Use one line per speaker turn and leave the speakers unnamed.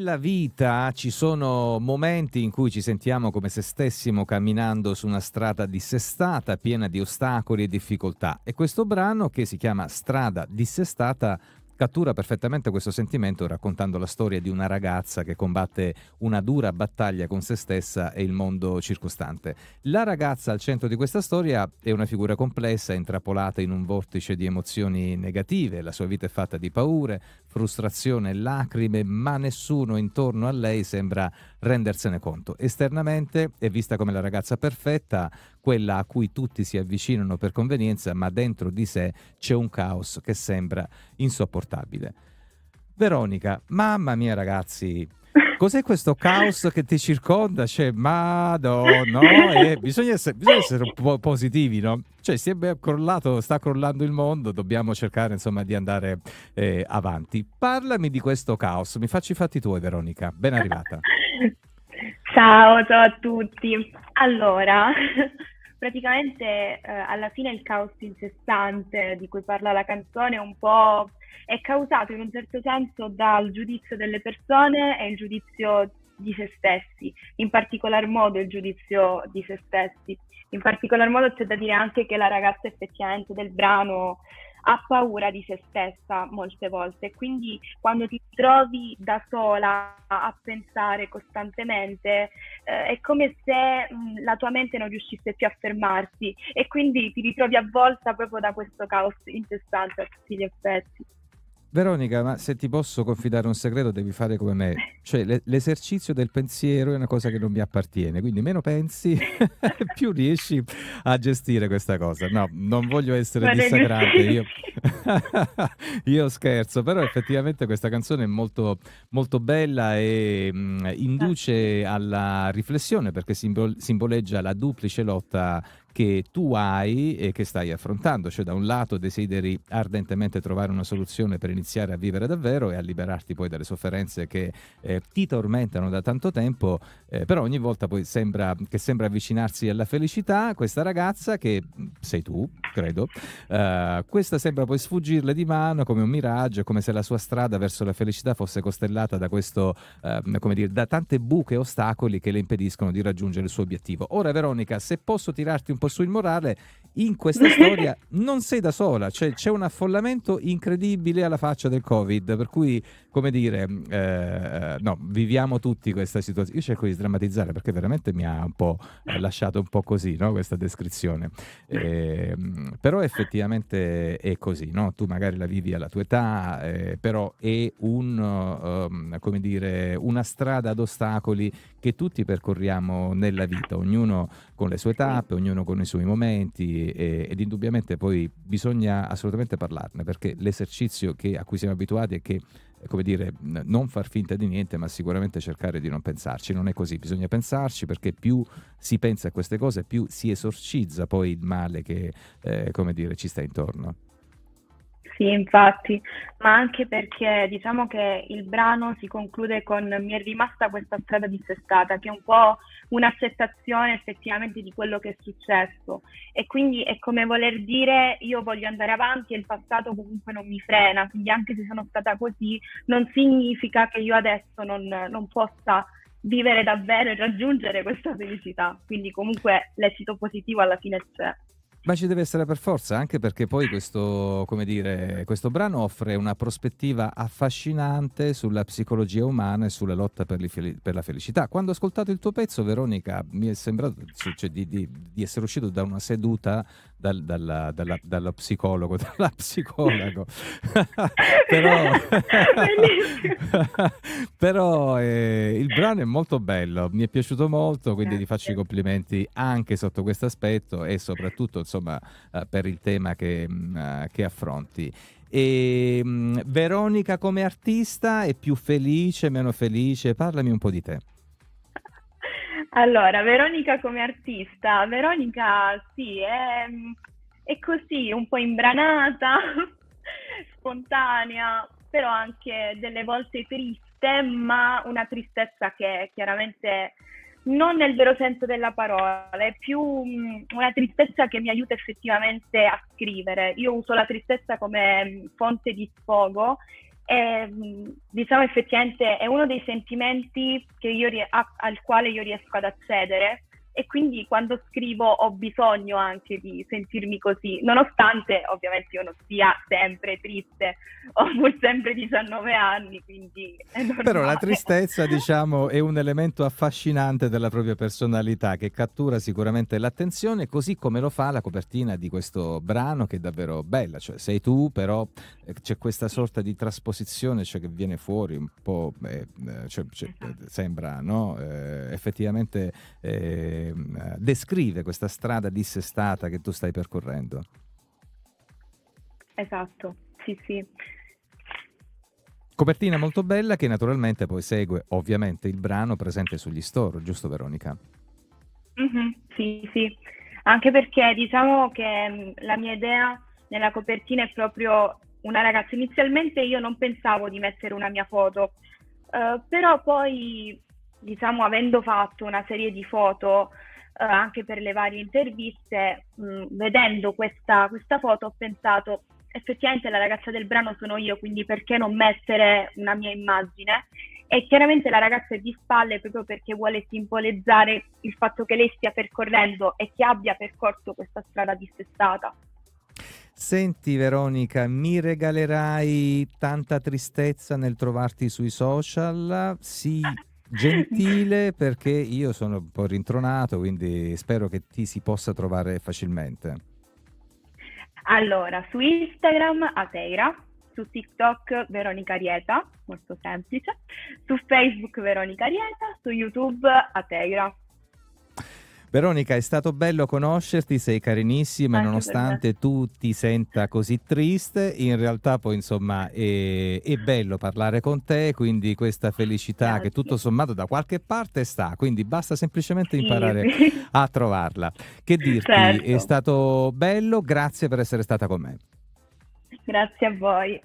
Nella vita ci sono momenti in cui ci sentiamo come se stessimo camminando su una strada dissestata, piena di ostacoli e difficoltà. E questo brano, che si chiama Strada dissestata, cattura perfettamente questo sentimento raccontando la storia di una ragazza che combatte una dura battaglia con se stessa e il mondo circostante. La ragazza al centro di questa storia è una figura complessa, intrappolata in un vortice di emozioni negative, la sua vita è fatta di paure, frustrazione, lacrime, ma nessuno intorno a lei sembra rendersene conto. Esternamente è vista come la ragazza perfetta, quella a cui tutti si avvicinano per convenienza, ma dentro di sé c'è un caos che sembra insopportabile. Veronica, mamma mia ragazzi, cos'è questo caos che ti circonda? Cioè, madonna, no? Eh, bisogna, essere, bisogna, essere, un po' positivi, no? Cioè, si è crollato, sta crollando il mondo, dobbiamo cercare, insomma, di andare eh, avanti. Parlami di questo caos, mi facci i fatti tuoi, Veronica. Ben arrivata.
Ciao, ciao a tutti. Allora, praticamente eh, alla fine il caos incessante di cui parla la canzone è un po' è causato in un certo senso dal giudizio delle persone e il giudizio di se stessi, in particolar modo il giudizio di se stessi. In particolar modo c'è da dire anche che la ragazza effettivamente del brano ha paura di se stessa molte volte, quindi quando ti trovi da sola a pensare costantemente eh, è come se mh, la tua mente non riuscisse più a fermarsi e quindi ti ritrovi avvolta proprio da questo caos incessante a tutti gli effetti.
Veronica, ma se ti posso confidare un segreto, devi fare come me. Cioè, le- l'esercizio del pensiero è una cosa che non mi appartiene, quindi meno pensi, più riesci a gestire questa cosa. No, non voglio essere
Guarda,
dissacrante, io, io scherzo, però effettivamente questa canzone è molto, molto bella e mh, induce alla riflessione perché simbol- simboleggia la duplice lotta che tu hai e che stai affrontando, cioè da un lato desideri ardentemente trovare una soluzione per iniziare a vivere davvero e a liberarti poi dalle sofferenze che eh, ti tormentano da tanto tempo, eh, però ogni volta poi sembra che sembra avvicinarsi alla felicità, questa ragazza che sei tu, credo, eh, questa sembra poi sfuggirle di mano come un miraggio, come se la sua strada verso la felicità fosse costellata da questo, ehm, come dire, da tante buche e ostacoli che le impediscono di raggiungere il suo obiettivo. Ora Veronica, se posso tirarti un po' sul morale, in questa storia non sei da sola, cioè c'è un affollamento incredibile alla faccia del Covid, per cui, come dire, eh, no, viviamo tutti questa situazione. Io cerco di sdrammatizzare perché veramente mi ha un po' lasciato un po' così, no, questa descrizione. Eh, però effettivamente è così, no? Tu magari la vivi alla tua età, eh, però è un, um, come dire, una strada ad ostacoli che tutti percorriamo nella vita, ognuno con le sue tappe, ognuno con i suoi momenti e, ed indubbiamente poi bisogna assolutamente parlarne perché l'esercizio che, a cui siamo abituati è che come dire, non far finta di niente, ma sicuramente cercare di non pensarci. Non è così, bisogna pensarci perché più si pensa a queste cose, più si esorcizza poi il male che, eh, come dire, ci sta intorno.
Sì, infatti, ma anche perché diciamo che il brano si conclude con mi è rimasta questa strada dissestata, che è un po' un'accettazione effettivamente di quello che è successo e quindi è come voler dire io voglio andare avanti e il passato comunque non mi frena, quindi anche se sono stata così non significa che io adesso non, non possa vivere davvero e raggiungere questa felicità, quindi comunque l'esito positivo alla fine c'è.
Ma ci deve essere per forza, anche perché poi questo, dire, questo brano offre una prospettiva affascinante sulla psicologia umana e sulla lotta per, fel- per la felicità. Quando ho ascoltato il tuo pezzo, Veronica, mi è sembrato cioè, di, di, di, essere uscito da una seduta dal, dalla, dalla, dallo psicologo, dalla psicologo. però però eh, il brano è molto bello, mi è piaciuto molto, quindi ti faccio i complimenti anche sotto questo aspetto e soprattutto insomma, uh, per il tema che, uh, che affronti. E, um, Veronica come artista è più felice, meno felice? Parlami un po' di te.
Allora, Veronica come artista, Veronica sì, è, è così, un po' imbranata, spontanea, però anche delle volte triste, ma una tristezza che chiaramente non nel vero senso della parola, è più mh, una tristezza che mi aiuta effettivamente a scrivere. Io uso la tristezza come mh, fonte di sfogo E, diciamo effettivamente è uno dei sentimenti io, al quale io riesco ad accedere e quindi quando scrivo ho bisogno anche di sentirmi così, nonostante ovviamente io non sia sempre triste, ho pur sempre 19 anni, quindi
Però la tristezza, diciamo, è un elemento affascinante della propria personalità che cattura sicuramente l'attenzione, così come lo fa la copertina di questo brano che è davvero bella, cioè sei tu, però eh, c'è questa sorta di trasposizione cioè, che viene fuori un po', eh, eh cioè, cioè, esatto. sembra, no? Eh, effettivamente eh, Ehm, descrive questa strada dissestata che tu stai percorrendo.
Esatto, sì, sì.
Copertina molto bella che naturalmente poi segue ovviamente il brano presente sugli store, giusto Veronica?
Mm-hmm, sì, sì, anche perché diciamo che mm, la mia idea nella copertina è proprio una ragazza. Inizialmente io non pensavo di mettere una mia foto, uh, però poi diciamo, avendo fatto una serie di foto eh, anche per le varie interviste, mh, vedendo questa, questa foto ho pensato effettivamente la ragazza del brano sono io, quindi perché non mettere una mia immagine? E chiaramente la ragazza è di spalle proprio perché vuole simboleggiare il fatto che lei stia percorrendo e che abbia percorso questa strada dissestata.
Senti Veronica, mi regalerai tanta tristezza nel trovarti sui social? Sì, gentile perché io sono un po' rintronato, quindi spero che ti si possa trovare facilmente.
Allora, su Instagram Ateira, su TikTok Veronica Rieta, molto semplice, su Facebook Veronica Rieta, su YouTube Ateira.
Veronica, è stato bello conoscerti, sei carinissima Anche nonostante tu ti senta così triste, in realtà poi insomma è, è bello parlare con te, quindi questa felicità Grazie. che tutto sommato da qualche parte sta, quindi basta semplicemente sì. imparare a trovarla. Che dirti, certo. è stato bello, grazie per essere stata con me.
Grazie a voi.